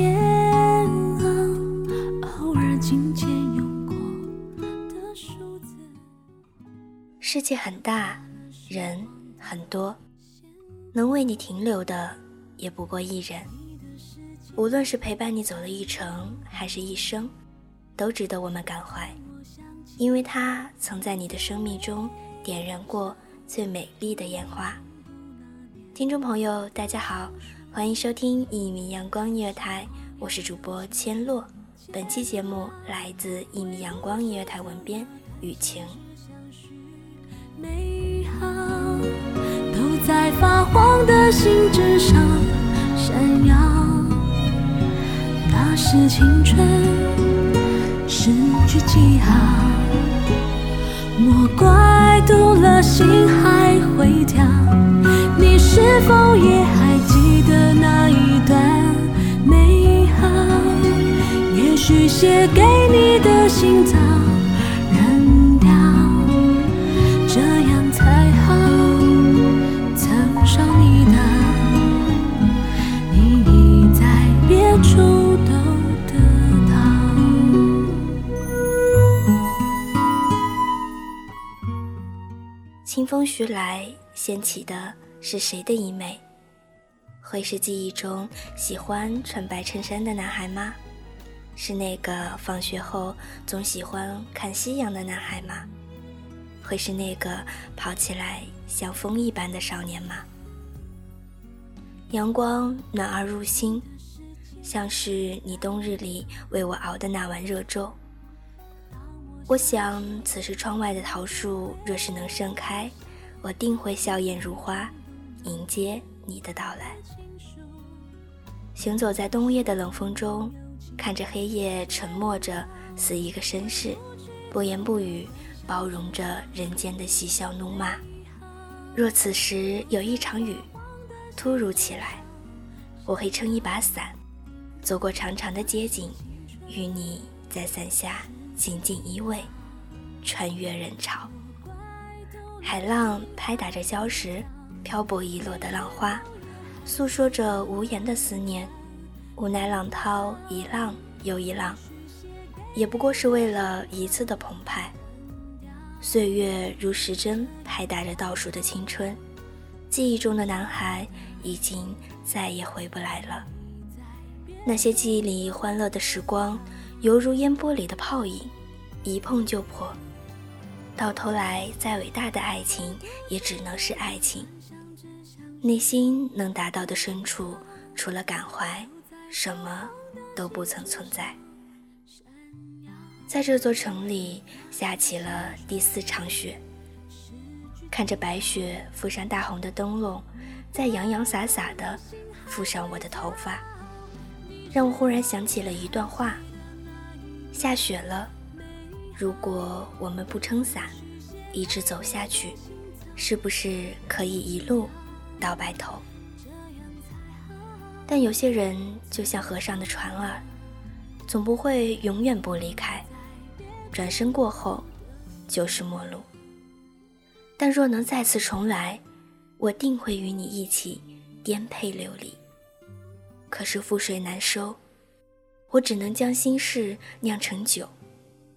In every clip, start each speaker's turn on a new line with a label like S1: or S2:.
S1: 少煎熬？偶尔金钱涌过的数字。
S2: 世界很大，人很多，能为你停留的也不过一人。无论是陪伴你走了一程，还是一生，都值得我们感怀，因为他曾在你的生命中点燃过最美丽的烟花。听众朋友，大家好，欢迎收听一米阳光音乐台，我是主播千落。本期节目来自一米阳光音乐台文编雨晴。
S1: 美好都在发黄的信纸上闪耀，那是青春失去记号。莫怪读了心还会跳，你是否也还记得那一段美好？也许写给你的信早扔掉。这样才好，曾伤你的，你已在别处都得到。
S2: 清风徐来，掀起的是谁的衣袂？会是记忆中喜欢穿白衬衫的男孩吗？是那个放学后总喜欢看夕阳的男孩吗？会是那个跑起来像风一般的少年吗？阳光暖而入心，像是你冬日里为我熬的那碗热粥。我想，此时窗外的桃树若是能盛开，我定会笑靥如花，迎接你的到来。行走在冬夜的冷风中，看着黑夜沉默着，似一个绅士，不言不语，包容着人间的嬉笑怒骂。若此时有一场雨，突如其来，我会撑一把伞，走过长长的街景，与你在伞下紧紧依偎，穿越人潮。海浪拍打着礁石，漂泊遗落的浪花，诉说着无言的思念。无奈浪涛一浪又一浪，也不过是为了一次的澎湃。岁月如时针拍打着倒数的青春，记忆中的男孩已经再也回不来了。那些记忆里欢乐的时光，犹如烟波里的泡影，一碰就破。到头来，再伟大的爱情，也只能是爱情。内心能达到的深处，除了感怀，什么都不曾存在。在这座城里下起了第四场雪，看着白雪覆上大红的灯笼，再洋洋洒洒地覆上我的头发，让我忽然想起了一段话：下雪了，如果我们不撑伞，一直走下去，是不是可以一路到白头？但有些人就像河上的船儿，总不会永远不离开。转身过后，就是陌路。但若能再次重来，我定会与你一起颠沛流离。可是覆水难收，我只能将心事酿成酒，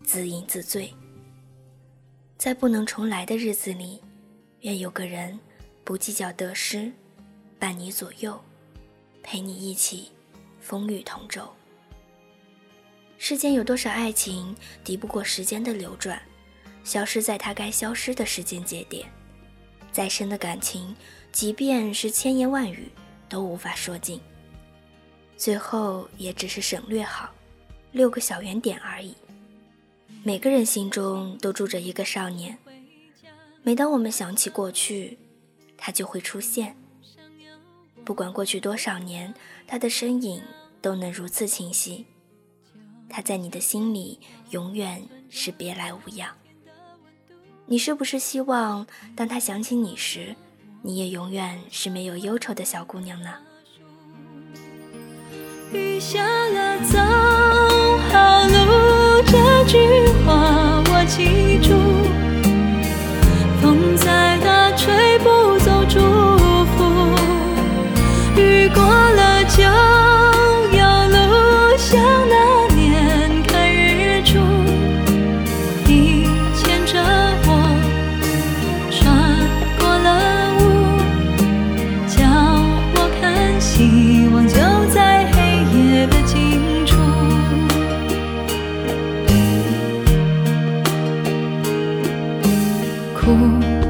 S2: 自饮自醉。在不能重来的日子里，愿有个人不计较得失，伴你左右，陪你一起风雨同舟。世间有多少爱情敌不过时间的流转，消失在它该消失的时间节点？再深的感情，即便是千言万语都无法说尽，最后也只是省略号，六个小圆点而已。每个人心中都住着一个少年，每当我们想起过去，他就会出现。不管过去多少年，他的身影都能如此清晰。他在你的心里永远是别来无恙。你是不是希望，当他想起你时，你也永远是没有忧愁的小姑娘呢？
S3: 雨下了，走好路，这句话苦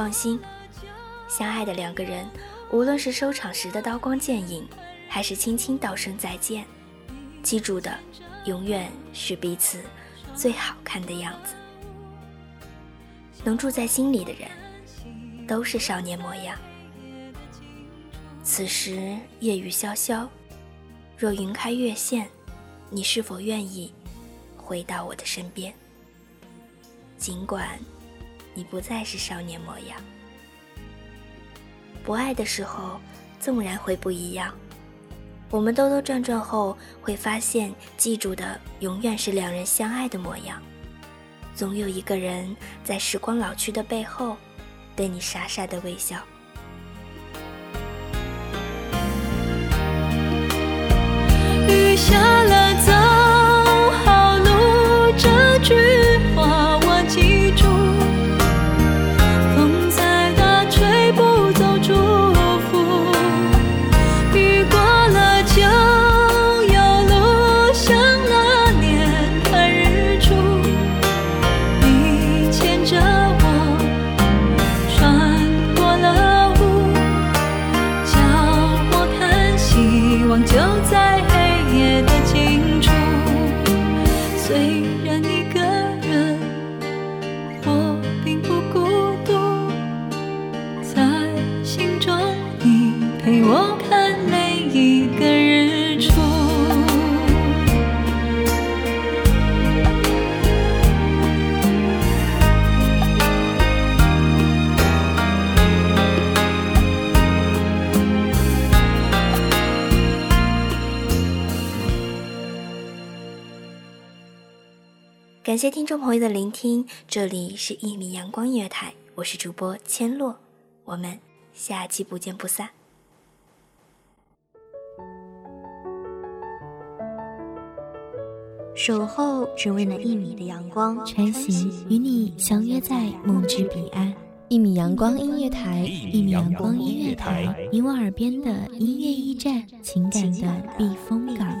S2: 放心，相爱的两个人，无论是收场时的刀光剑影，还是轻轻道声再见，记住的永远是彼此最好看的样子。能住在心里的人，都是少年模样。此时夜雨潇潇，若云开月现，你是否愿意回到我的身边？尽管。你不再是少年模样，不爱的时候，纵然会不一样。我们兜兜转转后，会发现记住的永远是两人相爱的模样。总有一个人在时光老去的背后，对你傻傻的微笑。
S3: 雨下了，
S2: 感谢听众朋友的聆听，这里是《一米阳光音乐台》，我是主播千落，我们下期不见不散。
S4: 守候只为那一米的阳光，
S5: 穿行与你相约在梦之彼岸。一米阳光音乐台，一米阳光音乐台，你我耳边的音乐驿站，情感的避风港。